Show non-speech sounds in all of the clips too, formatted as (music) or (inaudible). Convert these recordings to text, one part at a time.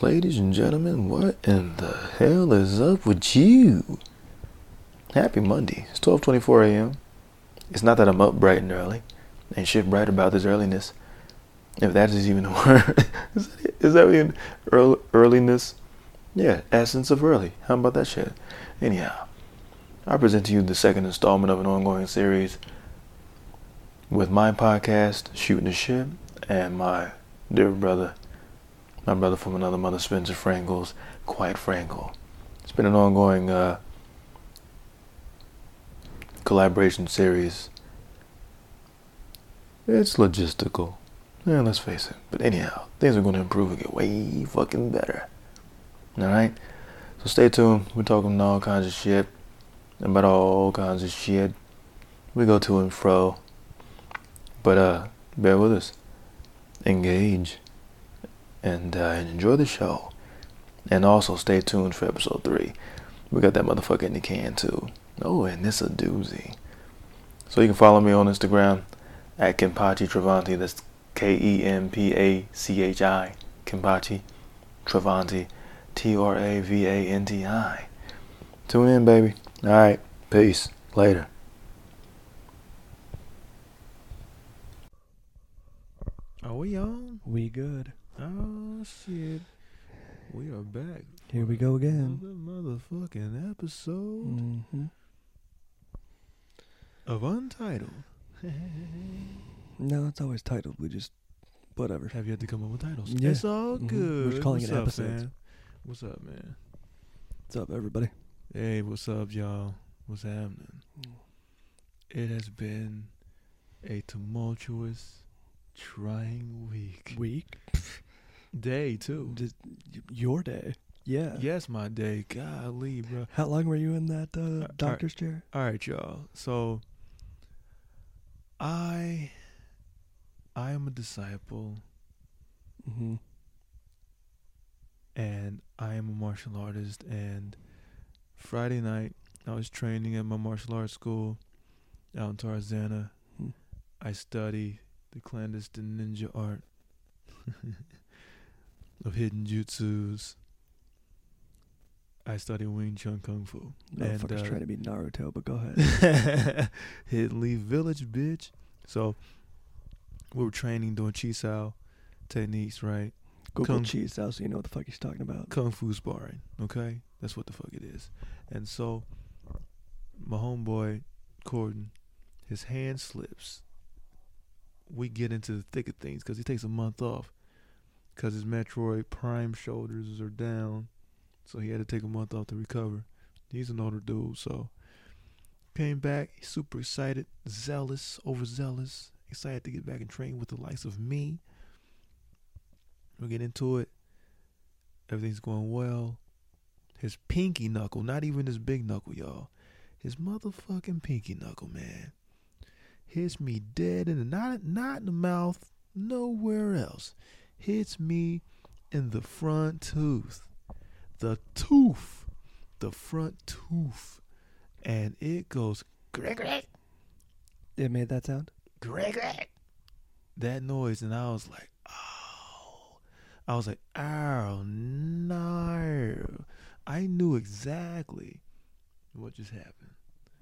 Ladies and gentlemen, what in the hell is up with you? Happy Monday. It's 12:24 a.m. It's not that I'm up bright and early. Ain't shit bright about this earliness. If that is even a (laughs) word. is, that, even earl- earliness? Yeah, essence of early. How about that shit? Anyhow, I present to you the second installment of an ongoing series with my podcast, Shooting the Shit, and my dear brother, my brother from another mother, Spencer Frankles, Quiet Frankel. It's been an ongoing uh, collaboration series. It's logistical. Yeah, let's face it. But anyhow, things are going to improve and get way fucking better. Alright? So stay tuned. We're talking all kinds of shit. About all kinds of shit. We go to and fro. But uh, bear with us. Engage. And uh, enjoy the show. And also stay tuned for episode 3. We got that motherfucker in the can too. Oh, and it's a doozy. So you can follow me on Instagram at Kempachi Travanti. That's K E M P A C H I. Kempachi Travanti. T R A V A N T I. Tune in, baby. All right. Peace. Later. Are we on? We good. Oh shit. We are back. Here we go again. Another motherfucking episode Mm-hmm. of Untitled. (laughs) No, it's always titled. We just whatever. Have you had to come up with titles. Yeah. It's all Mhm. We're just calling what's it up, episodes. man? What's up, man? What's up, everybody? Hey, what's up, y'all? What's happening? It has been a tumultuous, trying week. Week. (laughs) Day too. Just your day. Yeah. Yes, my day. Golly, bro. How long were you in that uh, Uh, doctor's chair? All right, y'all. So I I am a disciple Mm-hmm. and I am a martial artist and Friday night I was training at my martial arts school out in Tarzana. Hmm. I study the clandestine ninja art (laughs) of hidden jutsus. I study Wing Chun Kung Fu. And, Motherfucker's uh, trying to be Naruto, but go ahead. (laughs) Hidden Leaf Village, bitch. So we were training doing Chisao techniques, right? Google Kung- cheese out so you know what the fuck he's talking about. Kung Fu sparring, okay? That's what the fuck it is. And so my homeboy, Corden, his hand slips. We get into the thick of things because he takes a month off because his Metroid Prime shoulders are down. So he had to take a month off to recover. He's an older dude, so came back. Super excited, zealous, overzealous, excited to get back and train with the likes of me. We get into it. Everything's going well. His pinky knuckle, not even his big knuckle, y'all. His motherfucking pinky knuckle, man. Hits me dead in the not not in the mouth, nowhere else. Hits me in the front tooth. The tooth. The front tooth. And it goes greg It made that sound? greg greg. That noise and I was like, oh. I was like, oh no. I knew exactly what just happened.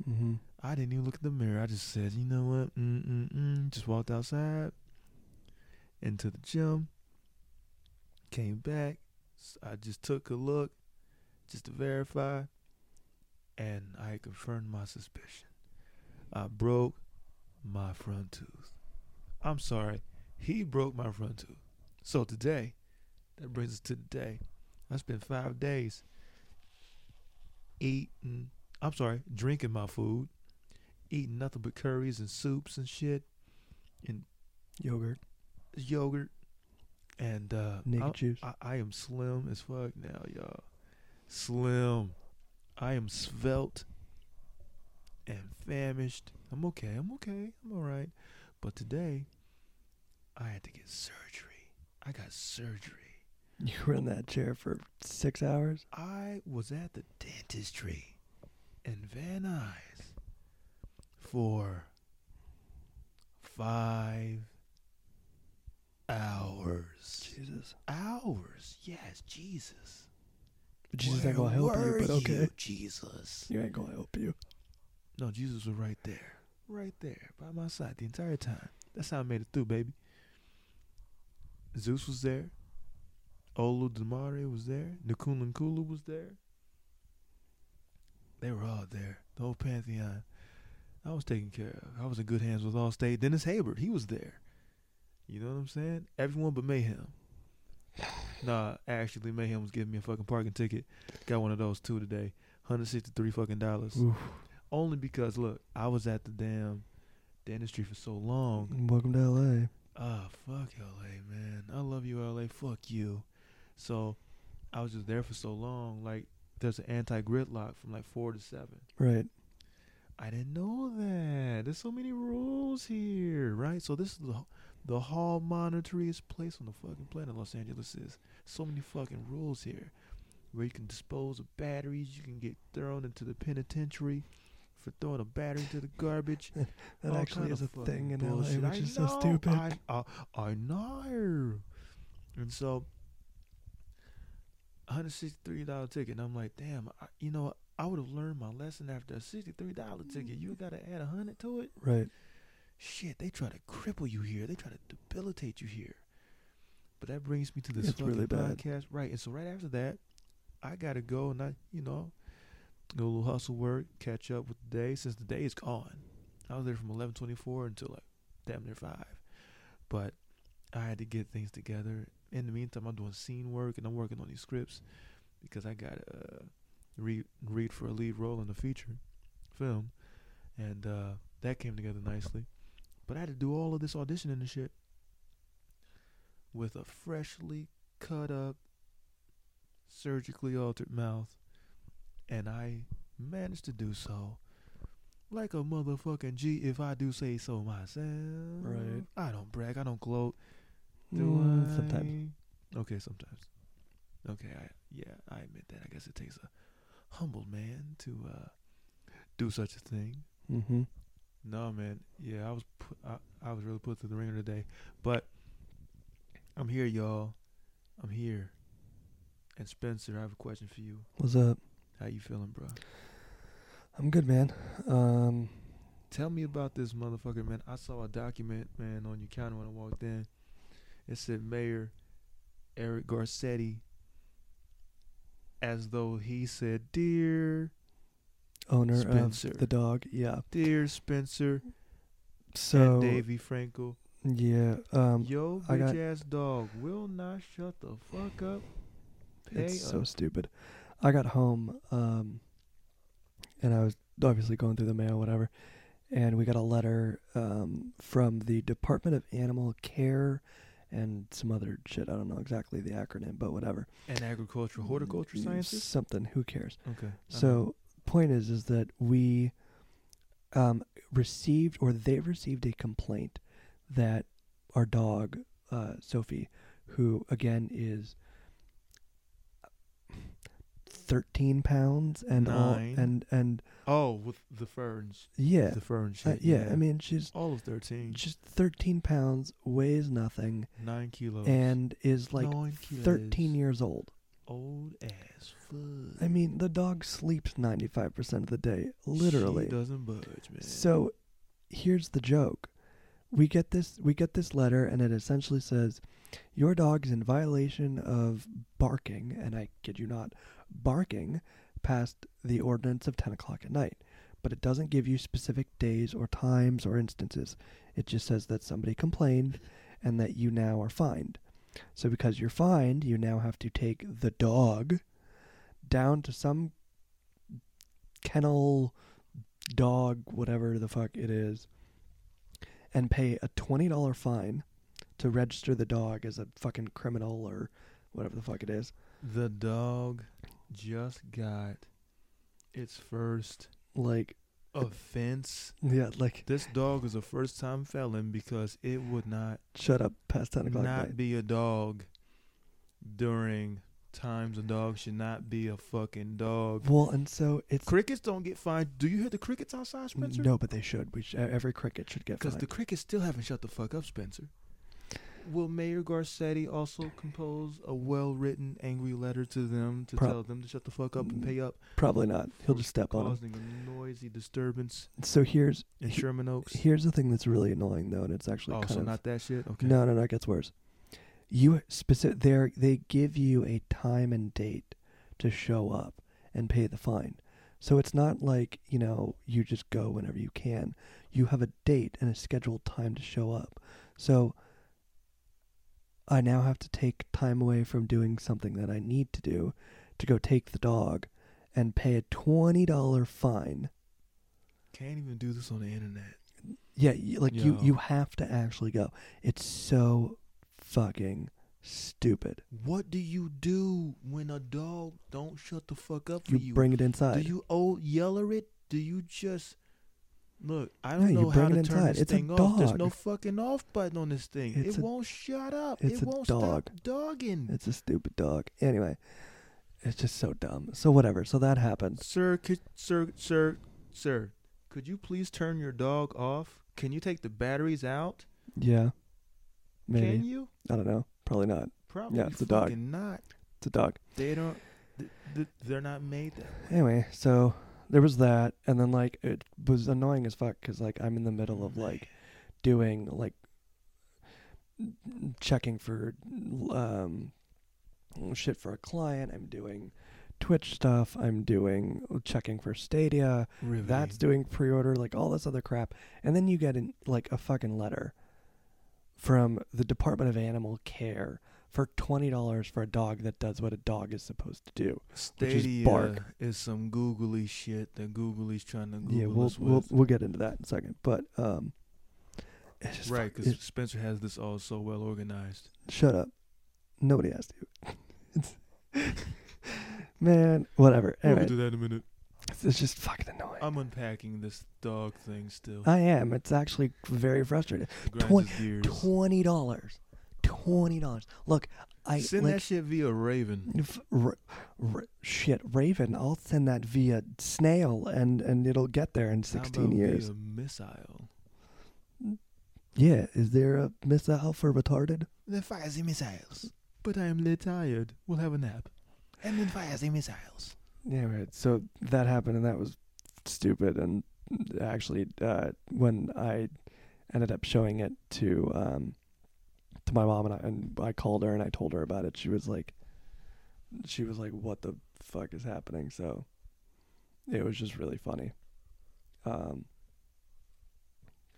Mm-hmm. I didn't even look at the mirror. I just said, you know what? Mm mm mm. Just walked outside, into the gym, came back. I just took a look, just to verify, and I confirmed my suspicion. I broke my front tooth. I'm sorry, he broke my front tooth. So today, that brings us to today. I spent five days eating. I'm sorry, drinking my food, eating nothing but curries and soups and shit, and Yogurt. yogurt, and uh, Naked I, juice. I, I am slim as fuck now, y'all. Slim. I am svelte and famished. I'm okay. I'm okay. I'm all right. But today, I had to get surgery. I got surgery. (laughs) You were in that chair for six hours? I was at the dentistry in Van Nuys for five hours. Jesus. Hours. Yes, Jesus. Jesus Where ain't gonna help you, but okay. you, Jesus. You ain't gonna help you. No, Jesus was right there. Right there. By my side the entire time. That's how I made it through, baby. Zeus was there. Olodumare was there. Unkulunkulu was there. They were all there. The whole pantheon. I was taken care of. I was in good hands with Allstate. Dennis Haysbert, he was there. You know what I'm saying? Everyone but Mayhem. Nah, actually, Mayhem was giving me a fucking parking ticket. Got one of those too today. 163 fucking dollars. Oof. Only because look, I was at the damn dentistry for so long. Welcome to LA. Ah, fuck LA, man. I love you, LA. Fuck you. So, I was just there for so long. Like, there's an anti gridlock from like four to seven. Right. I didn't know that. There's so many rules here, right? So this is the the hall monitoriest place on the fucking planet. Los Angeles is so many fucking rules here, where you can dispose of batteries. You can get thrown into the penitentiary for throwing a battery into the garbage. (laughs) That All actually is a thing in fucking LA, bullshit. which I is so know, stupid. I, I, I know. And so, $163 ticket. And I'm like, damn, I, you know, I would have learned my lesson after a $63 ticket. You got to add a 100 to it? Right. Shit, they try to cripple you here. They try to debilitate you here. But that brings me to this It's fucking really bad. podcast. Right. And so right after that, I got to go and I, you know, go a little hustle work, catch up with the day since the day is gone. I was there from 11:24 until like damn near 5. But I had to get things together. In the meantime, I'm doing scene work and I'm working on these scripts because I got to uh, read read for a lead role in a feature film. And uh, that came together nicely. But I had to do all of this auditioning and shit with a freshly cut up, surgically altered mouth. And I managed to do so like a motherfucking G if I do say so myself. Right. I don't brag, I don't gloat. Do Mm, I? sometimes. Okay, sometimes. Okay, I yeah, I admit that. I guess it takes a humble man to uh do such a thing. Mm-hmm. No, man. Yeah, I was pu- I, I was really put through the ringer today, but I'm here, y'all. I'm here. And Spencer, I have a question for you. What's up? How you feeling, bro? I'm good, man. Um, Tell me about this motherfucker, man. I saw a document, man, on your counter when I walked in. It said Mayor Eric Garcetti, as though he said, "Dear, owner Spencer. of the dog. Yeah. dear Spencer So and Davy Frankel, yeah. Um, yo I got- bitch ass dog will not shut the fuck up." Pay it's so stupid. I got home, um, and I was obviously going through the mail, whatever, and we got a letter um, from the Department of Animal Care and some other shit. I don't know exactly the acronym, but whatever. and agricultural horticulture Mm, sciences. Something. Who cares? Okay. So point is, is that we um, received or they received a complaint that our dog uh, Sophie, who again is thirteen pounds and all, and and oh, with the sh- yeah, the fur and uh, shit. yeah. I mean, she's all of thirteen. just thirteen pounds, weighs nothing, Nine kilos. and is like Nine thirteen years old. Old as fuck. I mean, the dog sleeps ninety five percent of the day, literally. She doesn't budge, man. So here's the joke. We get this we get this letter and it essentially says your dog is in violation of barking, and I kid you not, barking past the ordinance of ten o'clock at night. But it doesn't give you specific days or times or instances. It just says that somebody complained and that you now are fined. So because you're fined, you now have to take the dog down to some kennel dog, whatever the fuck it is, and pay a twenty dollar fine to register the dog as a fucking criminal or whatever the fuck it is. the dog just got its first Like, offense. yeah, like This dog is a first time felon because it would not shut up past ten o'clock. not night. be a dog during times a dog should not be a fucking dog. Well, and so it's Crickets don't get fined. Do you hear the crickets outside, Spencer? no, but they should. We should, every cricket should get Because the crickets still haven't shut the fuck up, Spencer. Will Mayor Garcetti also compose a well-written angry letter to them to Prob- tell them to shut the fuck up and pay up? Probably not. He'll just step on causing a noisy disturbance So here's in he- Sherman Oaks. here's the thing that's really annoying though, and it's actually oh, kind so of not that shit. Okay. no, no, no. It gets worse. You specific there they give you a time and date to show up and pay the fine. So it's not like you know you just go whenever you can. You have a date and a scheduled time to show up. So I now have to take time away from doing something that I need to do to go take the dog and pay a twenty dollar fine. Can't even do this on the internet. Yeah, like you Yo. you have to actually go. It's so fucking stupid. What do you do when a dog don't shut the fuck up for You you? bring it inside. do you oh yeller it? Do you just look? I don't you know how to it turn this It's a thing off. There's no fucking off button on this thing. It's it a- won't shut up. it's it a won't dog. stop dogging. It's a stupid dog. Anyway, it's just so dumb. So whatever. So that happened. Sir, could, sir, sir, sir, could you please turn your dog off? Can you take the batteries out? Yeah. Maybe. Can you? I don't know. Probably not. Probably yeah, it's a dog. not. It's a dog. They don't. Th- th- they're not made that. way. Anyway, so there was that, and then like it was annoying as fuck because like I'm in the middle of like doing like checking for um shit for a client. I'm doing Twitch stuff. I'm doing checking for Stadia. Riveting. That's doing pre-order, like all this other crap, and then you get in like a fucking letter from the Department of Animal Care for twenty dollars for a dog that does what a dog is supposed to do. which is bark. is some googly shit that Googly's trying to Google yeah, we'll we'll we'll get into that in a second, but um, it's just right, because Spencer has this all so well organized. shut up, nobody asked you. It's- (laughs) Man, whatever. We'll do that in a minute. it's, just fucking annoying. I'm unpacking this dog thing still. I am. It's actually very frustrating. It grinds twen- his gears. Twenty dollars. Twenty dollars. Look, I Send like, that shit via Raven. F- r- r- shit, Raven. I'll send that via snail, and and it'll get there in sixteen years. Missile. Yeah, is there a missile for retarded? Then fire the missiles. But I am lit tired. We'll have a nap. And then fire the missiles. Yeah, right. So that happened, and that was stupid. And actually, uh, when I ended up showing it to um, to my mom, and I, and I called her and I told her about it, she was like, she was like, "What the fuck is happening?" So it was just really funny. Um.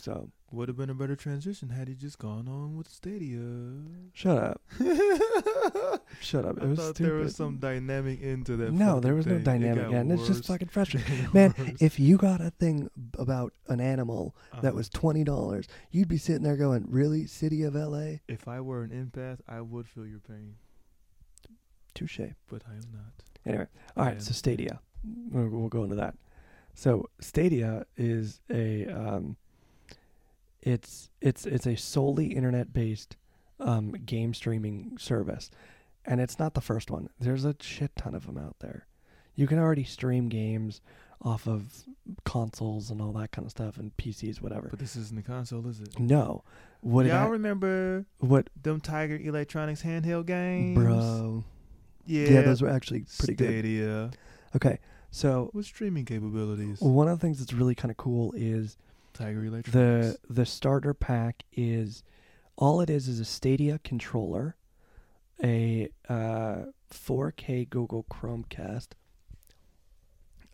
So Would have been a better transition had he just gone on with Stadia. shut up, (laughs) shut up. It I was thought stupid. there was some dynamic into that. no, there was no thing. It dynamic, got and it's just fucking frustrating. (laughs) Man, worse. If you got a thing about an animal that Uh-huh. was twenty dollars, you'd be sitting there going, "Really, city of L.A." If I were an empath, I would feel your pain, Touche. but I am not. Anyway, all right. So Stadia, we'll, we'll go into that. So Stadia is a um, it's it's it's a solely internet based um, game streaming service, and it's not the first one. There's a shit ton of them out there. You can already stream games off of consoles and all that kind of stuff and PCs, whatever. But this isn't a console, is it? No, what Y'all ac- remember what them Tiger Electronics handheld games? bro? Yeah. Yeah, those were actually pretty good. Stadia Okay, so with streaming capabilities. one of the things that's really kind of cool is Tiger Electronics. the the starter pack is all it is is a Stadia controller, a uh, 4K Google Chromecast,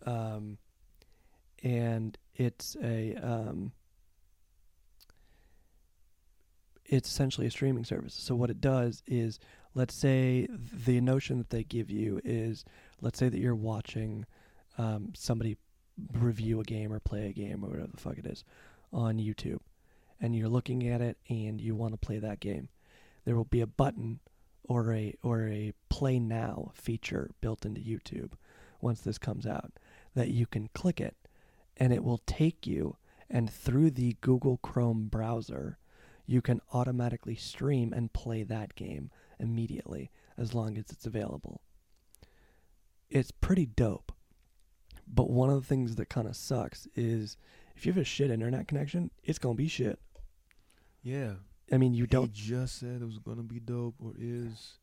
um, and it's a um, it's essentially a streaming service. So what it does is, let's say the notion that they give you is, let's say that you're watching um, somebody review a game or play a game or whatever the fuck it is on YouTube, and you're looking at it and you want to play that game. There will be a button or a or a play now feature built into YouTube once this comes out that you can click it and it will take you and through the Google Chrome browser you can automatically stream and play that game immediately as long as it's available. It's pretty dope. But one of the things that kind of sucks is if you have a shit internet connection, it's going to be shit. yeah, I mean, you don't. He just said it was gonna be dope or is,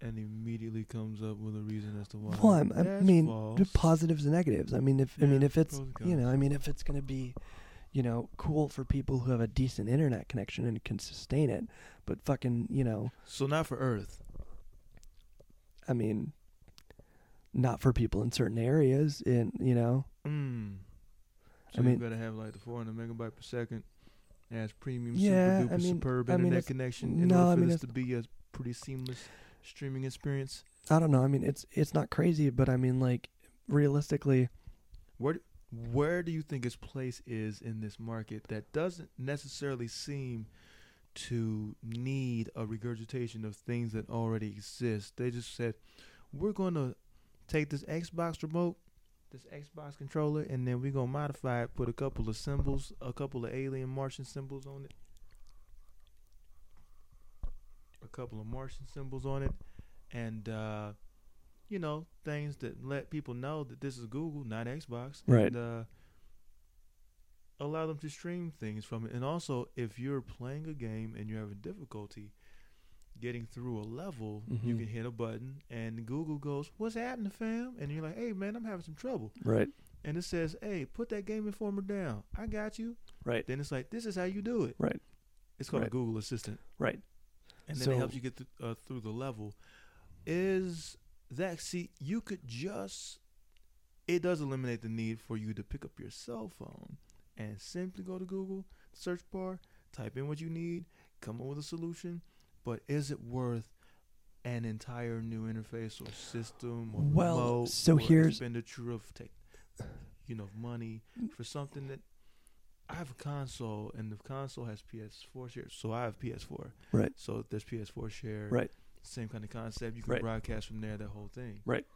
and immediately comes up with a reason as to why. Well, I'm, I That's mean, false. positives and negatives. I mean, if I mean, if it's you know. I mean, if it's gonna be, you know, cool for people who have a decent internet connection and can sustain it, but fucking, you know, So not for Earth. I mean, not for people in certain areas. In you know, Mm. I So mean- you gotta have like the 400 megabyte per second as premium Yeah, super duper I mean- superb I mean, internet connection in no, order I for mean, this to be a pretty seamless streaming experience. I don't know. I mean, it's it's not crazy, but I mean, like realistically, Where where do you think its place is in this market that doesn't necessarily seem to need a regurgitation of things that already exist? They just said, we're going to take this Xbox remote, this Xbox controller, and then we're going to modify it, put a couple of symbols, a couple of alien Martian symbols on it. A couple of Martian symbols on it, and uh, you know things that let people know that this is Google, not Xbox, Right. And, uh, allow them to stream things from it, and also if you're playing a game and you're having difficulty getting through a level, you Mhm. can hit a button, and Google goes, "What's happening, fam?" And you're like, "Hey, man, I'm having some trouble," right, and it says, "Hey, put that Game Informer down. I got you." right, Then it's like, "This is how you do it." Right. It's called Right. a Google Assistant right. and then So- it helps you get th- uh, through the level. Is that see? You could just it does eliminate the need for you to pick up your cell phone and simply go to Google search bar, type in what you need, come up with a solution. But is it worth an entire new interface or system or Well, remote so or here's- expenditure of tech, you know, money mm. for something that I have a console and the console has PS4 shares, so I have PS4. Right. So there's PS4 share. Right. Same kind of concept. You can Right. broadcast from there. That whole thing. Right.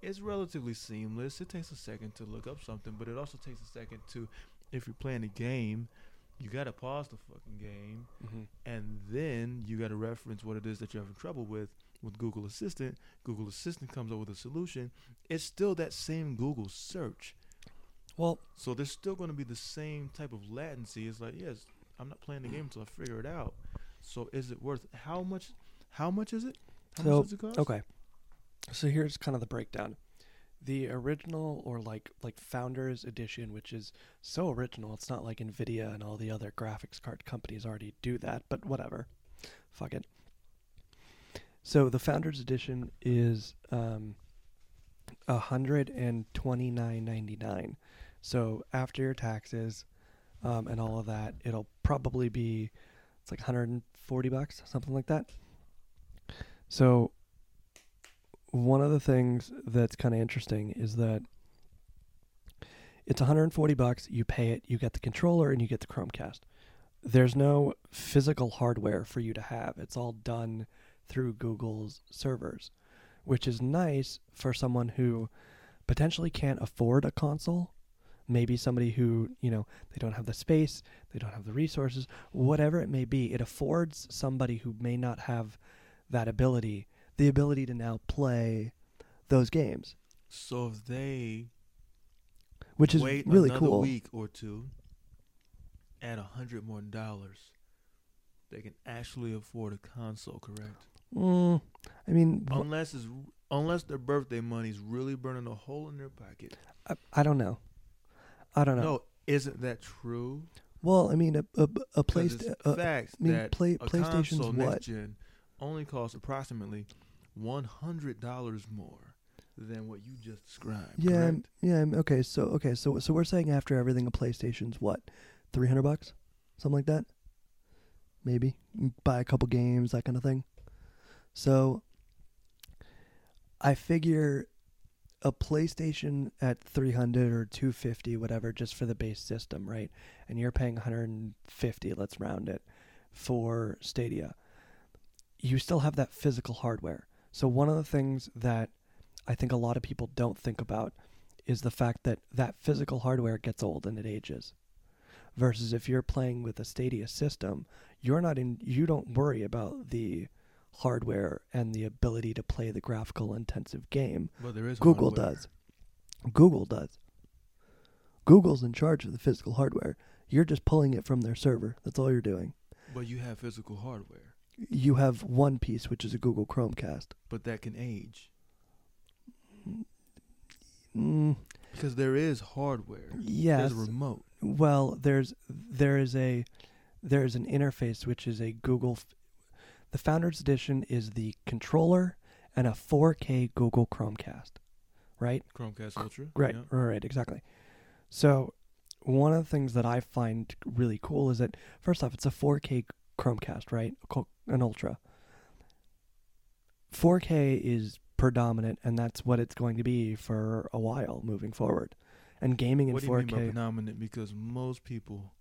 It's relatively seamless. It takes a second to look up something, but it also takes a second to, if you're playing a game, you gotta pause the fucking game, Mm-hmm. and then you gotta reference what it is that you're having trouble with with Google Assistant. Google Assistant comes up with a solution. It's still that same Google search. Well, So there's still going to be the same type of latency. It's like, yes, I'm not playing the game until I figure it out. So is it worth how much? How much is it? How So, much does it cost? Okay. So here's kind of the breakdown. The original or like like Founders Edition, which is so original, it's not like Nvidia and all the other graphics card companies already do that, but whatever. Fuck it. So the Founders Edition is um a hundred and twenty nine ninety nine. So after your taxes, um, and all of that, it'll probably be it's like hundred and forty bucks, something like that. So one of the things that's kind of interesting is that it's 140 bucks. You pay it, you get the controller, and you get the Chromecast. There's no physical hardware for you to have. It's all done through Google's servers, which is nice for someone who potentially can't afford a console. Maybe somebody who, you know, they don't have the space, they don't have the resources, whatever it may be. It affords somebody who may not have that ability the ability to now play those games, So if they which is wait really another cool. week or two, add a hundred more dollars, they can actually afford a console. Correct? Mm, I mean, Unless it's unless their birthday money's really burning a hole in their pocket. I, I don't know. I don't know. No, isn't that true? Well, I mean, a a, a place. Uh, facts I mean, play, PlayStation's what? next gen only costs approximately one hundred dollars more than what you just described. Yeah, correct? yeah. Okay, so okay, so so we're saying after everything, a PlayStation's what, three hundred bucks, something like that. Maybe mm, buy a couple games, that kind of thing. So, I figure a PlayStation at three hundred or two fifty, whatever, just for the base system, right? And you're paying one hundred and fifty. Let's round it for Stadia. You still have that physical hardware. So one of the things that I think a lot of people don't think about is the fact that that physical hardware gets old and it ages. Versus if you're playing with a Stadia system, you're not in you don't worry about the hardware and the ability to play the graphical intensive game. But there is Google hardware. does. Google does. Google's in charge of the physical hardware. You're just pulling it from their server. That's all you're doing. But you have physical hardware, You have one piece, which is a Google Chromecast. but that can age Mm, because there is hardware. yes. There's a remote. Well, there's there is a there is an interface which is a Google. F- the Founders Edition is the controller and a 4K Google Chromecast, right? Chromecast Ultra. Right, yeah. right, right, exactly. So, one of the things that I find really cool is that first off, it's a 4K Chromecast, right? An Ultra. 4K is predominant, and that's what it's going to be for a while moving forward. And gaming in What do you mean by 4K. predominant? Because most people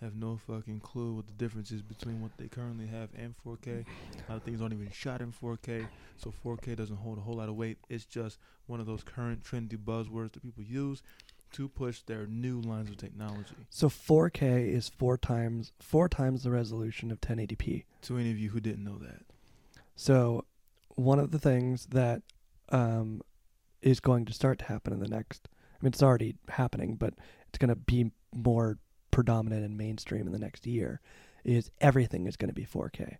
have no fucking clue what the difference is between what they currently have and 4K. A lot of things aren't even shot in 4K, so 4K doesn't hold a whole lot of weight. It's just one of those current trendy buzzwords that people use to push their new lines of technology. So 4K is four times four times the resolution of 1080p. To any of you who didn't know that, So one of the things that um, is going to start to happen in the next, I mean, it's already happening, but it's going to be more predominant and mainstream in the next year, is everything is going to be 4K,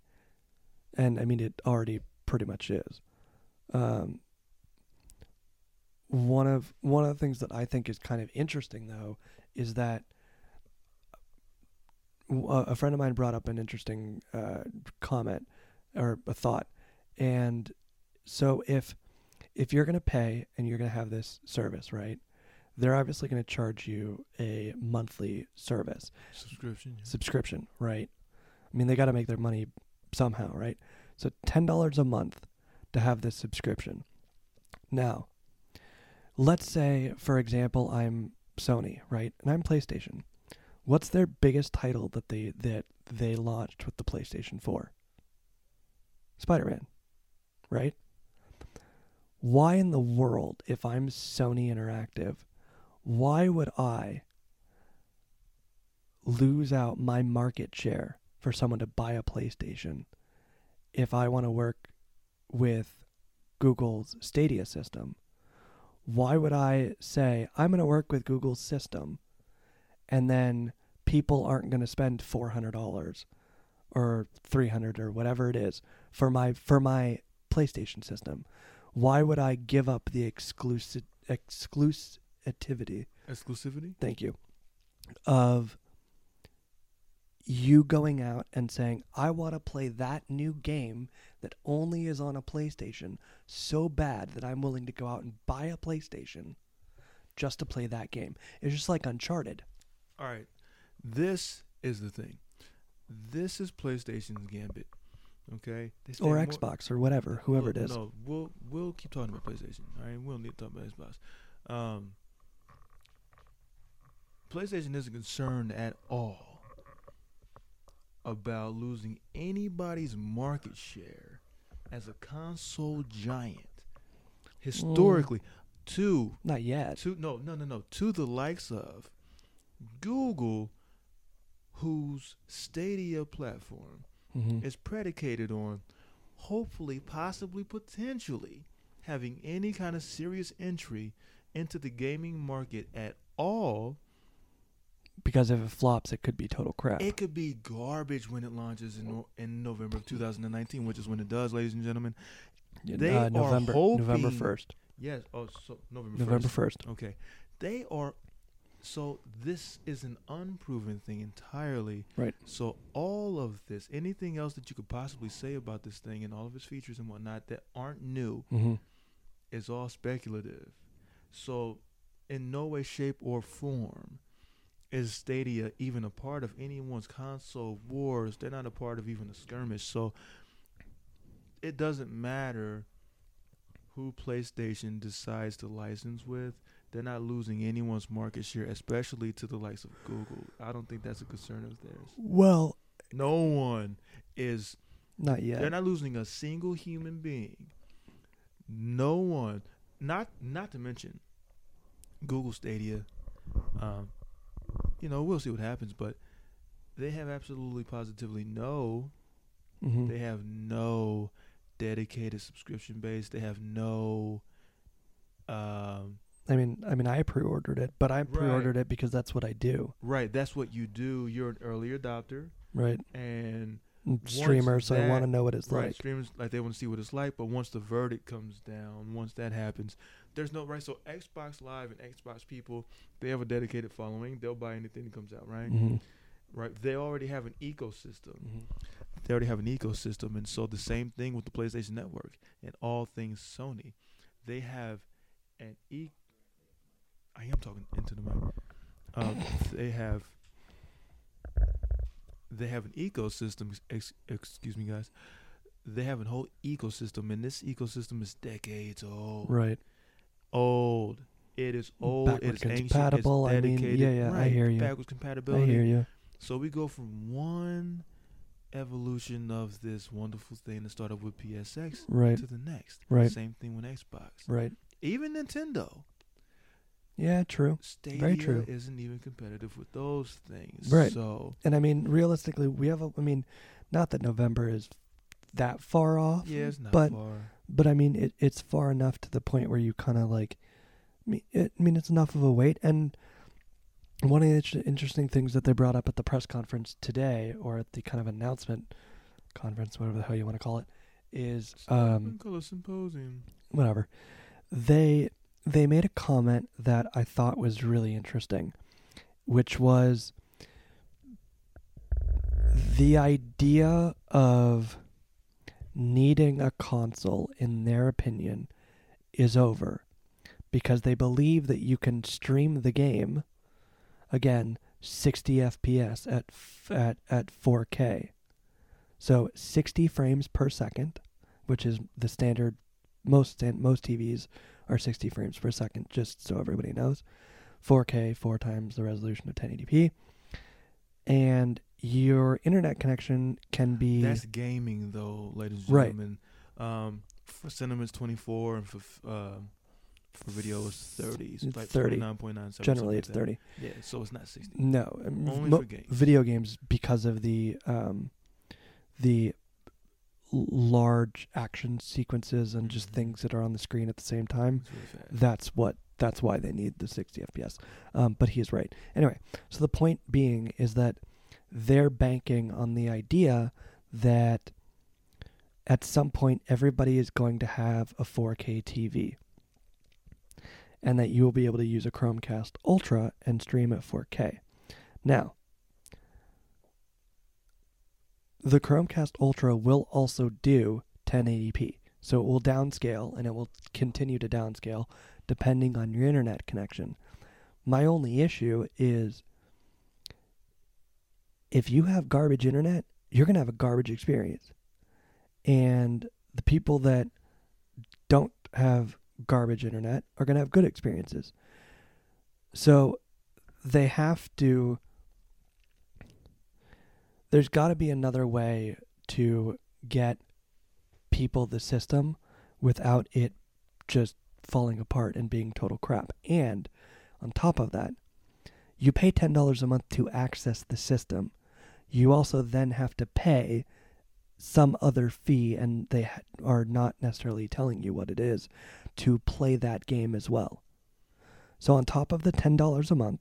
and I mean it already pretty much is. Um, one of one of the things that I think is kind of interesting though is that a friend of mine brought up an interesting uh, comment or a thought, and so if if you're going to pay and you're going to have this service, right? They're obviously going to charge you a monthly service subscription. yeah. subscription, right? I mean, they got to make their money somehow, right? So ten dollars a month to have this subscription. Now, let's say, for example, I'm Sony, right, and I'm PlayStation. What's their biggest title that they that they launched with the PlayStation Four? Spider-Man, right? Why in the world, if I'm Sony Interactive, why would I lose out my market share for someone to buy a PlayStation if I want to work with Google's Stadia system? Why would I say I'm going to work with Google's system and then people aren't going to spend $400 or 300 or whatever it is for my for my PlayStation system? Why would I give up the exclusive exclusivity Exclusivity. thank you, of you going out and saying, I want to play that new game that only is on a PlayStation so bad that I'm willing to go out and buy a PlayStation just to play that game. It's just like Uncharted. All right. This is the thing. This is PlayStation's gambit. Okay. Or more- Xbox or whatever, whoever Well, it is. No, we'll we'll keep talking about PlayStation. All right, we'll need to talk about Xbox. Um, PlayStation isn't concerned at all about losing anybody's market share as a console giant. Historically, to Not yet. to no no no no to the likes of Google, whose Stadia platform hmm is predicated on hopefully, possibly, potentially having any kind of serious entry into the gaming market at all. Because if it flops, it could be total crap. It could be garbage when it launches in no- in November of 2019, which is when it does, ladies and gentlemen. they uh, are November November 1st. Yes. Oh, so November. November 1st. 1st. Okay. They are. So this is an unproven thing entirely. Right. So all of this, anything else that you could possibly say about this thing and all of its features and whatnot that aren't new, hmm is all speculative. So in no way, shape, or form is Stadia even a part of anyone's console wars. They're not a part of even a skirmish. So it doesn't matter who PlayStation decides to license with. They're not losing anyone's market share, especially to the likes of Google. I don't think that's a concern of theirs. Well, No one is not yet. they're not losing a single human being. No one, not not to mention Google Stadia. Um, you know, we'll see what happens, but they have absolutely positively no. Mhm. They have no dedicated subscription base. They have no. Um, I mean, I mean, I pre-ordered it, but I Right. pre-ordered it because that's what I do. right, that's what you do. You're an early adopter. Right. and Streamers, so I want to know what it's right like. streamers like they want to see what it's like. But once the verdict comes down, once that happens, there's no right. So Xbox Live and Xbox people, they have a dedicated following. They'll buy anything that comes out, right? hmm Right. They already have an ecosystem. hmm they already have an ecosystem and so the same thing with the PlayStation Network and all things Sony they have an e I am talking into the mic um, (coughs) they have they have an ecosystem ex, excuse me guys they have a whole ecosystem and this ecosystem is decades old Right. Old it is old Backward it is ancient compatible, I it's mean, dedicated yeah, yeah, I right, hear you. backwards compatibility. I hear you. so we go from one evolution of this wonderful thing that started with PSX Right. to the next. Right. Same thing with Xbox. Right. Even Nintendo. Yeah, true. Stadia true. isn't even competitive with those things. Right. So And I mean, realistically, we have. A, I mean, not that November is that far off. yeah, it's not but far. but I mean, it, it's far enough to the point where you kind of like. I mean, it, I mean, it's enough of a wait. And one of the interesting things that they brought up at the press conference today, or at the kind of announcement conference, whatever the hell you want to call it, is um, Call it symposium. whatever. They they made a comment that I thought was really interesting, which was the idea of needing a console in their opinion is over. Because they believe that you can stream the game again 60 fps at at at 4k so 60 frames per second which is the standard most most TVs are 60 frames per second just so everybody knows. 4k four times the resolution of 1080p and your internet connection can be That's gaming, though, ladies and Right. gentlemen. Um, for cinema it's 24, and for um for video it's 30. So It's like 30. 29.97. generally it's something 30. Yeah, so it's not 60. no Only mo- for games. video games because of the um the large action sequences and just Mhm. things that are on the screen at the same time really that's what that's why they need the 60 fps um, but he is right anyway so the point being is that they're banking on the idea that at some point everybody is going to have a 4k tv and that you will be able to use a chromecast ultra and stream at 4k now the chromecast ultra will also do 1080p so it will downscale and it will continue to downscale depending on your internet connection. My only issue is if you have garbage internet, you're going to have a garbage experience. And the people that don't have garbage internet are going to have good experiences. So they have to there's got to be another way to get people the system without it just falling apart and being total crap. And on top of that, you pay $10 a month to access the system. You also then have to pay some other fee, and they are not necessarily telling you what it is, to play that game as well. So on top of the $10 a month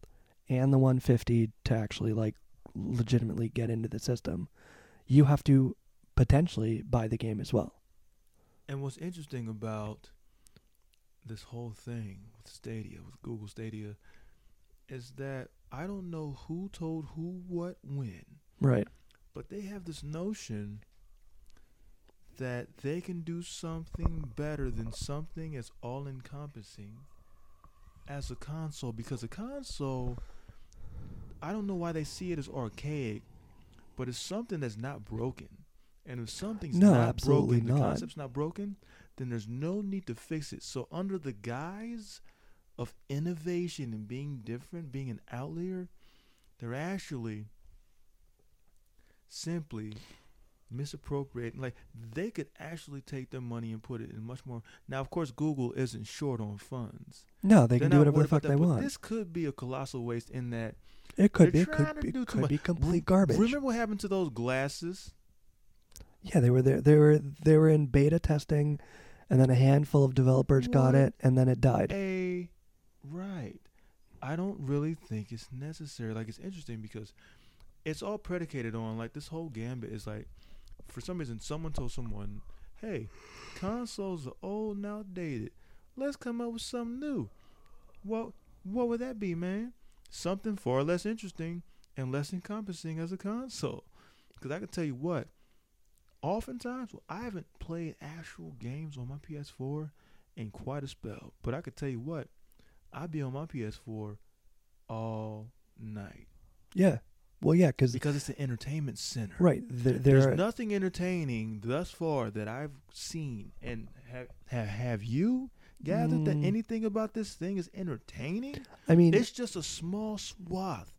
and the 150 to actually like legitimately get into the system, you have to potentially buy the game as well. And what's interesting about this whole thing with Stadia, with Google Stadia, is that I don't know who told who what when, Right. but they have this notion that they can do something better than something as all encompassing as a console because a console I don't know why they see it as archaic, but it's something that's not broken. And if something's No, not absolutely broken, the not. concept's not broken, then there's no need to fix it. So under the guise of innovation and being different, being an outlier, they're actually simply misappropriating. Like they could actually take their money and put it in much more. Now, of course, Google isn't short on funds. No, they They're can do whatever the fuck about they that, want. This could be a colossal waste in that. It could be. It could be. Could much. be complete garbage. Remember what happened to those glasses? Yeah, they were there. They were they were in beta testing, and then a handful of developers got it, and then it died. A right. I don't really think it's necessary. Like it's interesting because it's all predicated on like this whole gambit is like for some reason someone told someone, "Hey, consoles are old and outdated. Let's come up with something new." What what would that be, man? Something far less interesting and less encompassing as a console. Because I can tell you what, oftentimes well, I haven't played actual games on my PS4 in quite a spell. But I could tell you what, I'd be on my PS4 all night Yeah. Well, yeah, because because it's an entertainment center. right there, There's there nothing entertaining thus far that I've seen, and have have, have you gathered that Mm. anything about this thing is entertaining? I mean, It's just a small swath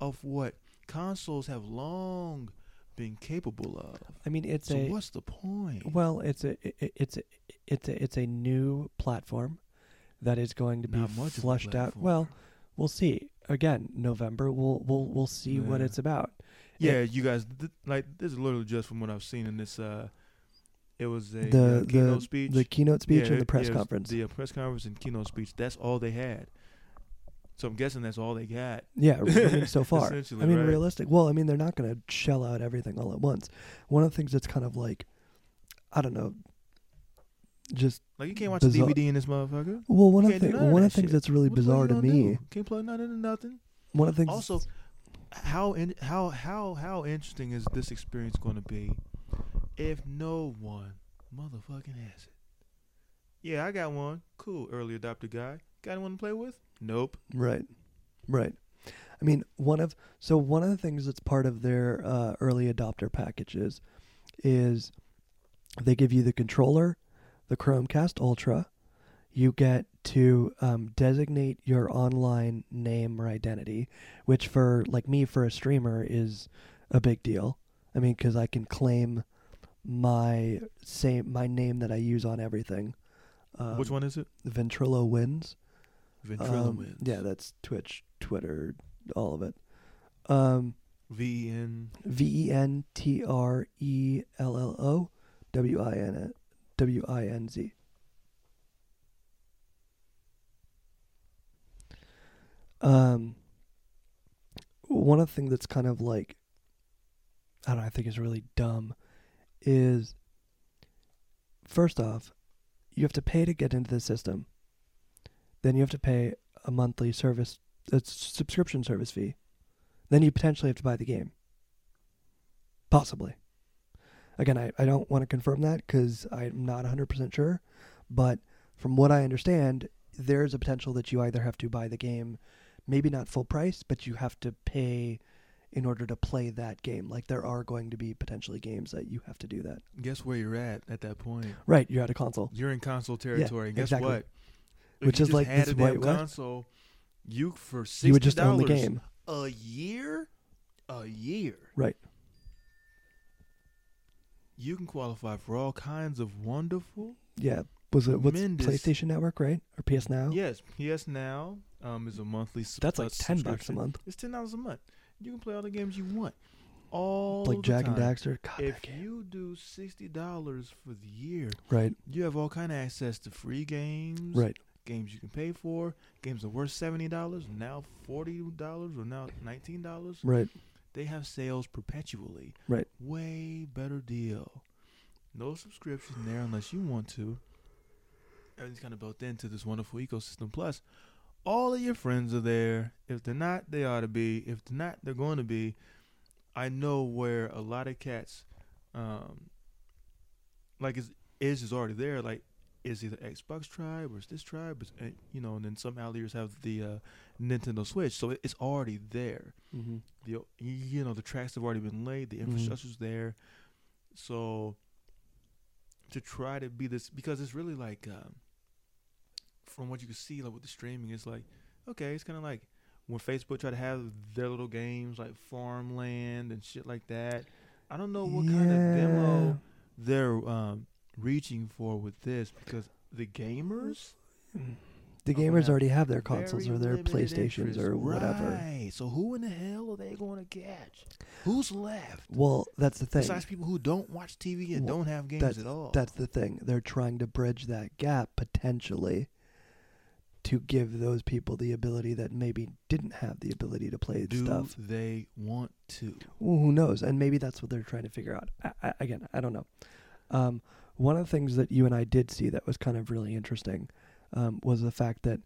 of what consoles have long been capable of. I mean, it's so a what's the point? well, it's a i- i- it's a it's a it's a new platform that is going to be Not much flushed out. Well, we'll see. Again, November. We'll we'll we'll see what it's about. yeah, you guys th- like this is literally just from what I've seen in this. uh It was a The- uh, keynote the- speech. The keynote speech Yeah, and the press yeah, conference. The uh, press conference and keynote speech. That's all they had. So I'm guessing that's all they got. Yeah, (laughs) I mean, so far. Essentially, I mean, right? realistic. Well, I mean, they're not going to shell out everything all at once. One of the things that's kind of like, I don't know, just Like you can't watch Bizarre- a DVD in this motherfucker. well, one You of the do none of one of the things that's really What bizarre to me. do? Can't plug nothing into nothing. One of the things. Also, how in, how how how interesting is this experience going to be if no one motherfucking has it? Yeah, I got one. Cool, early adopter guy. Got anyone to play with? Nope. Right. Right. I mean, one of so one of the things that's part of their uh, early adopter packages is they give you the controller, the Chromecast Ultra. You get to um, designate your online name or identity, which for like me for a streamer is a big deal. I mean, because I can claim my same my name that I use on everything. Um, Which one is it? Ventrilo wins. Ventrilo Um, wins. Yeah, that's Twitch, Twitter, all of it. Um, V E N. V E N T R E L L O W I N W I N Z. Um, one of the things that's kind of like, I don't know, I think is really dumb is first off, you have to pay to get into the system. Then you have to pay a monthly service, a subscription service fee. Then you potentially have to buy the game. Possibly. Again, I, I don't want to confirm that because I'm not 100% sure. But from what I understand, there's a potential that you either have to buy the game, maybe not full price, but you have to pay in order to play that game. Like there are going to be potentially games that you have to do that. Guess where you're at at that point? Right, you're at a console. You're in console territory. and guess exactly. what? If Which is like had this a white console. You for sixty You would just own the game. a year, a year. Right. You can qualify for all kinds of wonderful. Yeah. Was it what's Tremendous- PlayStation Network, right? Or PS Now? Yes, PS Now um, is a monthly. sub- That's like uh, 10 bucks a subscription. month. It's ten dollars a month. You can play all the games you want. All Like the Jak and time. Daxter. God, If game. you do sixty dollars for the year, Right, you have all kind of access to free games, right. games you can pay for, games that were seventy dollars, now forty dollars or now nineteen dollars. Right. They have sales perpetually. Right. Way better deal. No subscription there unless you want to. Everything's kind of built into this wonderful ecosystem. Plus, all of your friends are there. If they're not, they ought to be. If they're not, they're going to be. I know where a lot of cats, um, like is is is already there. Like is either Xbox Tribe or is this Tribe? Is, uh, you know, and then some outliers have the uh, Nintendo Switch, so it, it's already there Mm-hmm. the you know the tracks have already been laid, the Mhm. infrastructure's there. So to try to be this because it's really like um, from what you can see like with the streaming, it's like okay, it's kind of like when Facebook tried to have their little games like Farmland and shit like that. I don't know what kind of demo they're um, reaching for with this because the gamers The gamers already have their consoles or their PlayStations interest. or whatever. Right. So who in the hell are they going to catch? Who's left? Well, that's the thing. Besides people who don't watch TV and Well, don't have games at all. That's the thing. They're trying to bridge that gap potentially to give those people the ability that maybe didn't have the ability to play Do stuff. they want to? Well, who knows? And maybe that's what they're trying to figure out. I, I, again, I don't know. Um, one of the things that you and I did see that was kind of really interesting um, was the fact that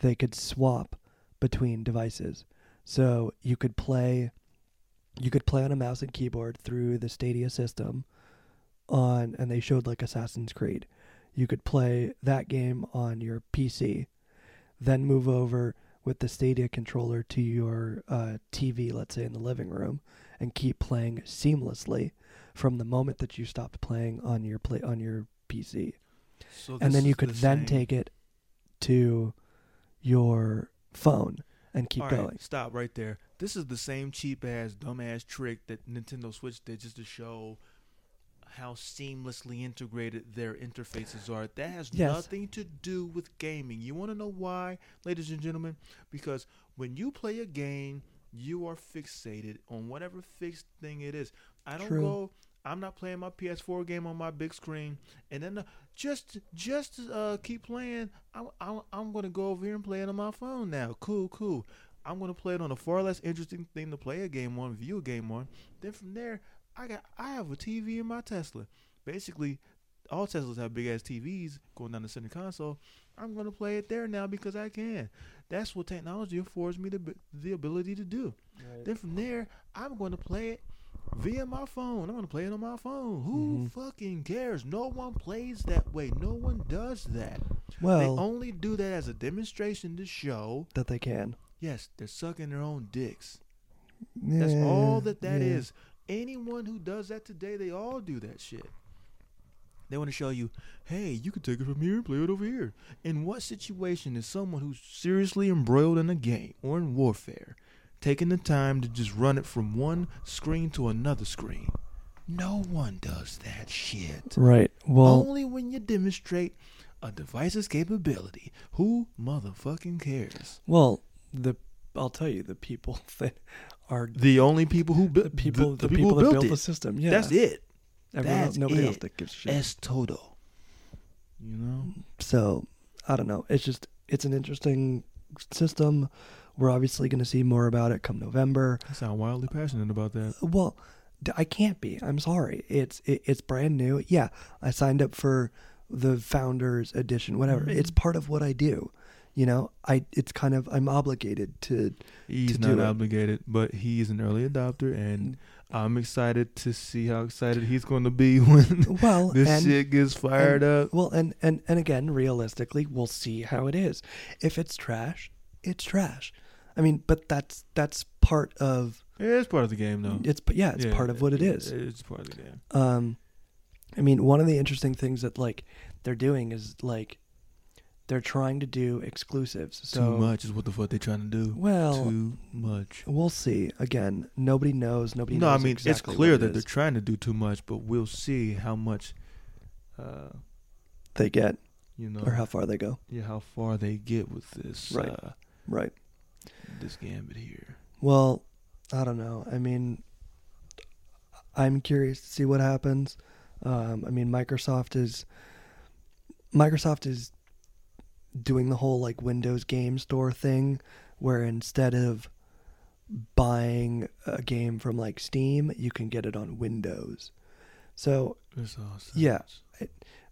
they could swap between devices. So you could play, you could play on a mouse and keyboard through the Stadia system, on, and they showed like Assassin's Creed. You could play that game on your PC, then move over with the Stadia controller to your uh, TV, let's say in the living room, and keep playing seamlessly from the moment that you stopped playing on your play on your PC. So and then you could the then same- take it to your phone and keep All right, going. stop right there. This is the same cheap ass, dumb ass trick that Nintendo Switch did just to show how seamlessly integrated their interfaces are. That has Yes. nothing to do with gaming. You want to know why, ladies and gentlemen? Because when you play a game, you are fixated on whatever fixed thing it is. I don't True. go. I'm not playing my PS4 game on my big screen, and then uh, just just uh, keep playing. I'm, I'm I'm gonna go over here and play it on my phone now. Cool, cool. I'm gonna play it on a far less interesting thing to play a game on, view a game on. Then from there, I got I have a TV in my Tesla. Basically, all Teslas have big ass TVs going down the center console. I'm gonna play it there now because I can. That's what technology affords me the the ability to do. Then from there, I'm going to play it via my phone. I'm to play it on my phone. Who Mhm. fucking cares? No one plays that way. No one does that. Well, they only do that as a demonstration to show, that they can. yes, they're sucking their own dicks. That's all that that yeah. is. Anyone who does that today, they all do that shit. They want to show you, hey, you can take it from here and play it over here. In what situation is someone who's seriously embroiled in a game or in warfare taking the time to just run it from one screen to another screen? No one does that shit. Right. Well, Only when you demonstrate a device's capability. Who motherfucking cares? well, the I'll tell you the people (laughs) that are The only people who built the people the, the, people, who that built, built the system. Yeah, That's it. Everyone else, That's nobody else it. that gives shit. Es todo. You know? so I don't know. It's just it's an interesting system. We're obviously going to see more about it come November. I sound wildly passionate about that. Well, I can't be. I'm sorry. It's it, it's brand new. Yeah, I signed up for the founders edition. Whatever. Mhm. It's part of what I do. You know, I it's kind of I'm obligated to. He's To not obligated, but he's an early adopter, and I'm excited to see how excited he's going to be (laughs) when Well, (laughs) this and shit gets fired up. well, and and and again, realistically, we'll see how it is. If it's trash, it's trash. I mean, but that's that's part of it's part of the game, though. it's yeah, it's part of what it is. It's part of the game. Um, I mean, one of the interesting things that like they're doing is like they're trying to do exclusives. So Too much is what the fuck they're trying to do. Well, Too much. we'll see. Again, nobody knows. Nobody. No, I mean exactly it's clear what that they're trying to do too much, but we'll see how much, uh, they get you know, or how far they go. yeah, how far they get with this, Right. uh, Right. This gambit here. Well, I don't know. I mean, I'm curious to see what happens. Um, I mean, Microsoft is Microsoft is doing the whole like Windows Game Store thing, where instead of buying a game from like Steam, you can get it on Windows. So, It's awesome. Yeah.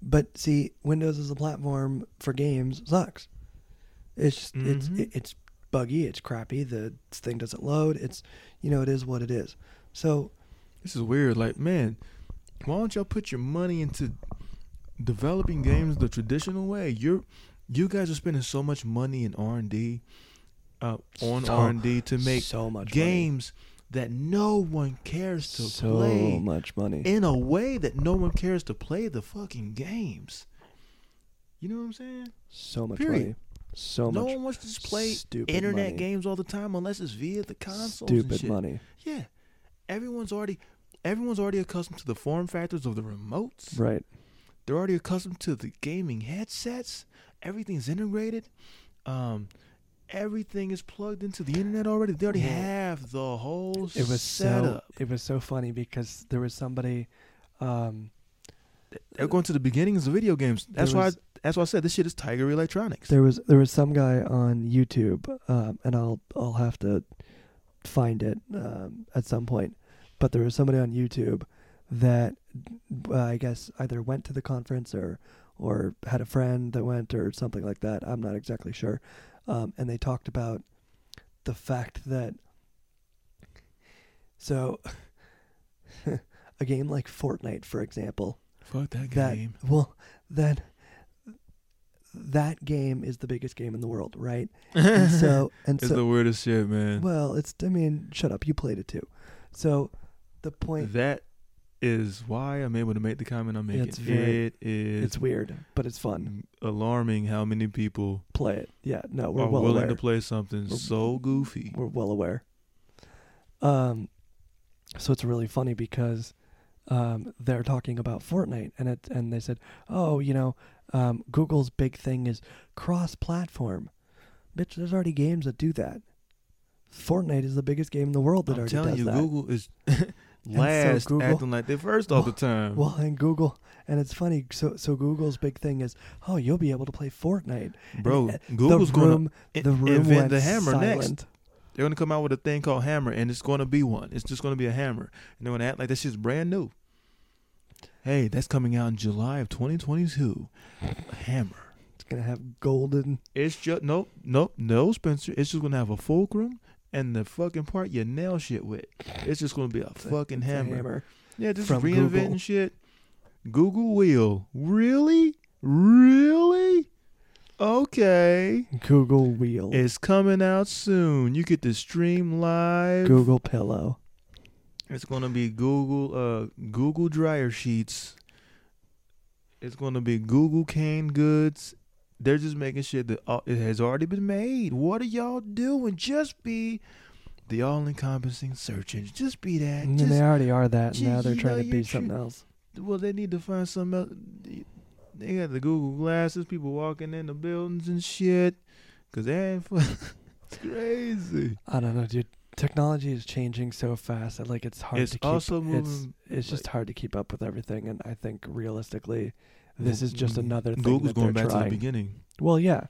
but see, Windows as a platform for games sucks. It's just, it's Mhm. it, it's buggy, it's crappy. The thing doesn't load. It's you know it is what it is. So This is weird. Like, man, why don't y'all put your money into developing games the traditional way? You're you guys are spending so much money in R and D, uh, on So- R and D to make so much games that no one cares to money. so play much money. in a way that no one cares to play the fucking games. You know what I'm saying? so much period. money. So no much one wants to just play stupid internet money. games all the time unless it's via the consoles and Stupid money. Yeah, everyone's already everyone's already accustomed to the form factors of the remotes. Right. They're already accustomed to the gaming headsets. Everything's integrated. Um, everything is plugged into the internet already. They already have the whole It was setup. so it was so funny because there was somebody um They're going to the beginnings of video games. That's there why was, That's why I said this shit is Tiger Electronics. There was there was some guy on YouTube, um, and I'll I'll have to find it um, at some point. But there was somebody on YouTube that uh, I guess either went to the conference or or had a friend that went or something like that. I'm not exactly sure. Um, and they talked about the fact that so (laughs) a game like Fortnite, for example, Fuck that that game. well that that game is the biggest game in the world, right? (laughs) And so and so it's so the weirdest shit, man. well, it's I mean, shut up, you played it too. So the point That is why I'm able to make the comment I'm making. It's very- it is it's weird, but it's fun. alarming how many people Play it. Yeah, no, we're are well willing aware. to play something We're- so goofy. we're well aware. Um, so it's really funny because um, they're talking about Fortnite, and it and they said, oh, you know, um, Google's big thing is cross-platform. Bitch, there's already games that do that. Fortnite is the biggest game in the world that I'm already telling does you, that. Google is (laughs) (laughs) last Google- acting like they're first all the time. Well, and Google, and it's funny. So, so Google's big thing is, oh, you'll be able to play Fortnite, Bro, uh, Google's the gonna the room invent the hammer silent. next. They're going to come out with a thing called Hammer, and it's going to be one. It's just going to be a hammer. And they're going to act like this shit's brand new. Hey, that's coming out in July of 2022. Hammer. It's gonna have golden. It's just, nope, nope, no, Spencer. It's just going to have a fulcrum and the fucking part you nail shit with. It's just going to be a fucking it's a hammer. hammer. Yeah, just from reinventing Google. shit. Google wheel. Really? Really? Okay. Google Wheel. It's coming out soon. You get to stream live. Google Pillow. It's gonna be Google uh Google dryer sheets. It's gonna be Google canned goods. They're just making shit that uh, it has already been made. What are y'all doing? Just be the all-encompassing search engine. Just be that. And Just, they already are that. ju- And now they're trying know, to be something else. well, they need to find something else. They got the Google glasses. People walking in the buildings and shit. Cause they ain't. fu- (laughs) it's crazy. I don't know, dude. Technology is changing so fast that like it's hard It's to keep. also moving. it's just hard to keep up with everything, and I think realistically, this is just mm, another thing Google's going back trying. to the beginning. Well, yeah.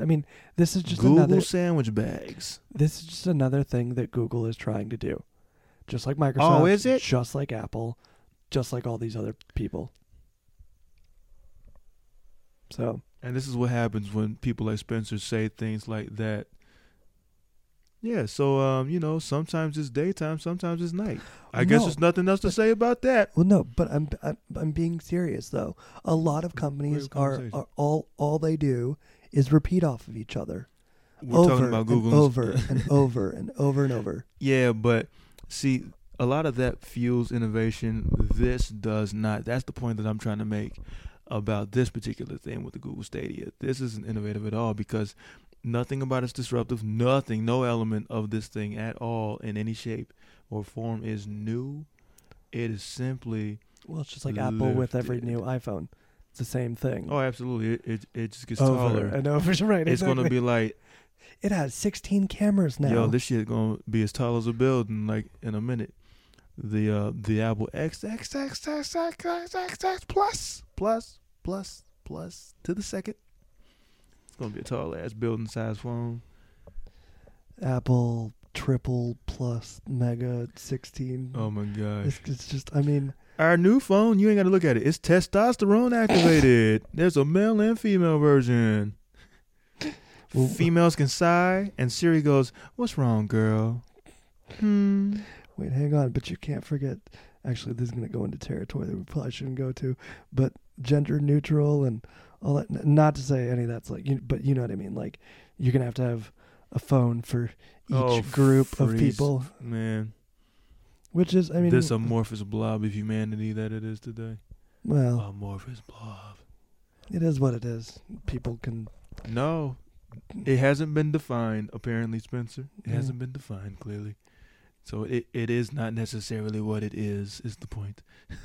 I mean, this is just Google another. sandwich bags. This is just another thing that Google is trying to do, just like oh, Microsoft. Oh, is it? Just like Apple, just like all these other people. So And this is what happens when people like Spencer say things like that. Yeah, so um, you know, sometimes it's daytime, sometimes it's night. I guess there's nothing else to say about that. Well, no, but I'm I'm, I'm being serious though. A lot of companies are, are all all they do is repeat off of each other We're over talking about Google over and (laughs) over and over and over. Yeah, but see, a lot of that fuels innovation. This does not. That's the point that I'm trying to make about this particular thing with the Google Stadia. This isn't innovative at all because nothing about it's disruptive. Nothing, no element of this thing at all in any shape or form is new. It is simply Well, it's just like Apple with every new iPhone. It's the same thing. oh, absolutely. It it, it just gets over taller. and over. (laughs) Right. It's gonna be like, It has 16 cameras now. yo, this shit gonna be as tall as a building like in a minute. The uh the Apple X X X X X X X X plus plus plus plus to the second. It's gonna be a tall ass building size phone. Apple triple plus mega 16. Oh my gosh. It's, it's just. I mean, Our new phone, you ain't gotta look at it. It's testosterone activated. (coughs) There's a male and female version. Well- Females can sigh, and Siri goes, "What's wrong, girl?" Hmm. wait, hang on. But you can't forget. Actually, this is going to go into territory that we probably shouldn't go to. But gender neutral and all that. Not to say any of that's like, you, but you know what I mean. Like, you're going to have to have a phone for each Oh, group of people, Man, which is, I mean, this uh, amorphous blob of humanity that it is today. well, Amorphous blob. it is what it is. People can. No, it hasn't been defined. Apparently, Spencer, it Yeah. hasn't been defined clearly. So it it is not necessarily what it is. Is the point? (laughs)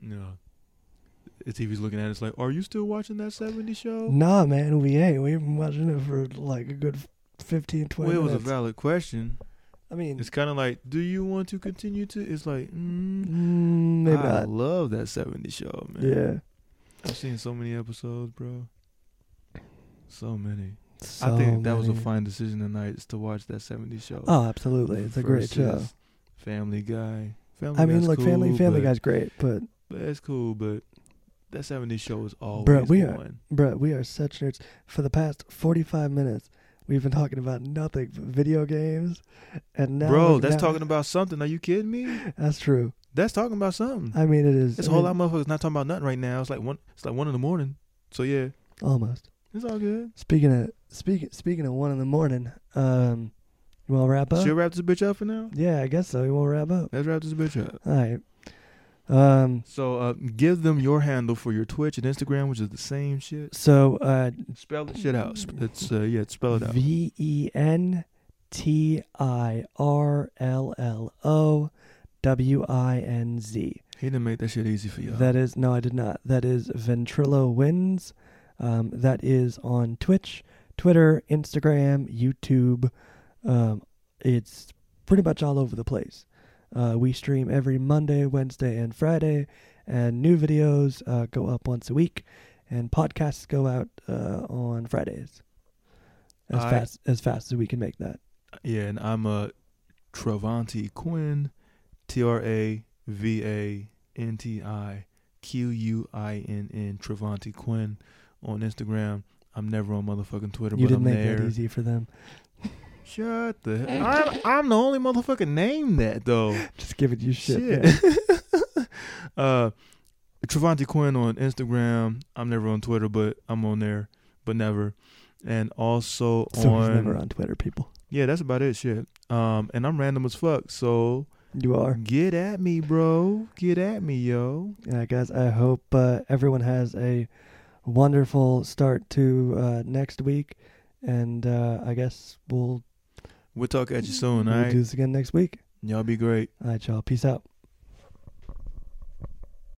no. The TV's looking at it, it's like, are you still watching that 70 show? Nah, man, we ain't. We've been watching it for like a good 15, 20 well, it was a valid question. I mean, It's kind of like, do you want to continue to? It's like, mm, mm, maybe I not. love that 70 show, man. Yeah. I've seen so many episodes, bro. So many. So I think that was a fine decision tonight is to watch that 70s show. Oh, absolutely. It's a great show. Family Guy. Family I mean, Guy's look, Family cool, Family but- Guy's great, but But it's cool, but that 70s show is always Bruh, we are- on. bruh, we are such nerds. For the past forty-five minutes, we've been talking about nothing but video games, and now Bro, that's now- talking about something. Are you kidding me? That's true. That's talking about something. I mean, it is. It's a whole lot of motherfuckers not talking about nothing right now. It's like one. It's like one in the morning. So yeah, almost. it's all good. Speaking of speaking speaking of one in the morning, um, you want to wrap up? Should we wrap this bitch up for now? Yeah, I guess so. You want to wrap up? Let's wrap this bitch up. All right. Um. So uh, give them your handle for your Twitch and Instagram, which is the same shit. So, uh, Spell the shit out. It's uh, yeah, spell it out. V E N T I R L L O W I N Z. He didn't make that shit easy for you. That is no, I did not. That is Ventrilo Wins. Um, that is on Twitch, Twitter, Instagram, YouTube. Um, it's pretty much all over the place. Uh, we stream every Monday, Wednesday, and Friday, and new videos uh, go up once a week, and podcasts go out uh, on Fridays. As I- fast as fast as we can make that. yeah, and I'm a Travanti Quinn, T R A V A N T I Q U I N N Travanti Quinn on Instagram. I'm never on motherfucking Twitter, You but didn't I'm make there. that easy for them. Shut the. I'm, I'm the only motherfucking name that though. (laughs) Just giving you shit. Shit. (laughs) (laughs) uh, Travanti Quinn on Instagram. I'm never on Twitter, but I'm on there, but never. And also So on, never on Twitter, people. yeah, that's about it. Shit. Um, and I'm random as fuck. So You are. get at me, bro. Get at me, yo. Yeah, guys, I hope uh, everyone has a wonderful start to uh, next week. And uh, I guess we'll, We'll talk at you soon. we'll All right. do this again next week. Y'all be great. All right, y'all. Peace out.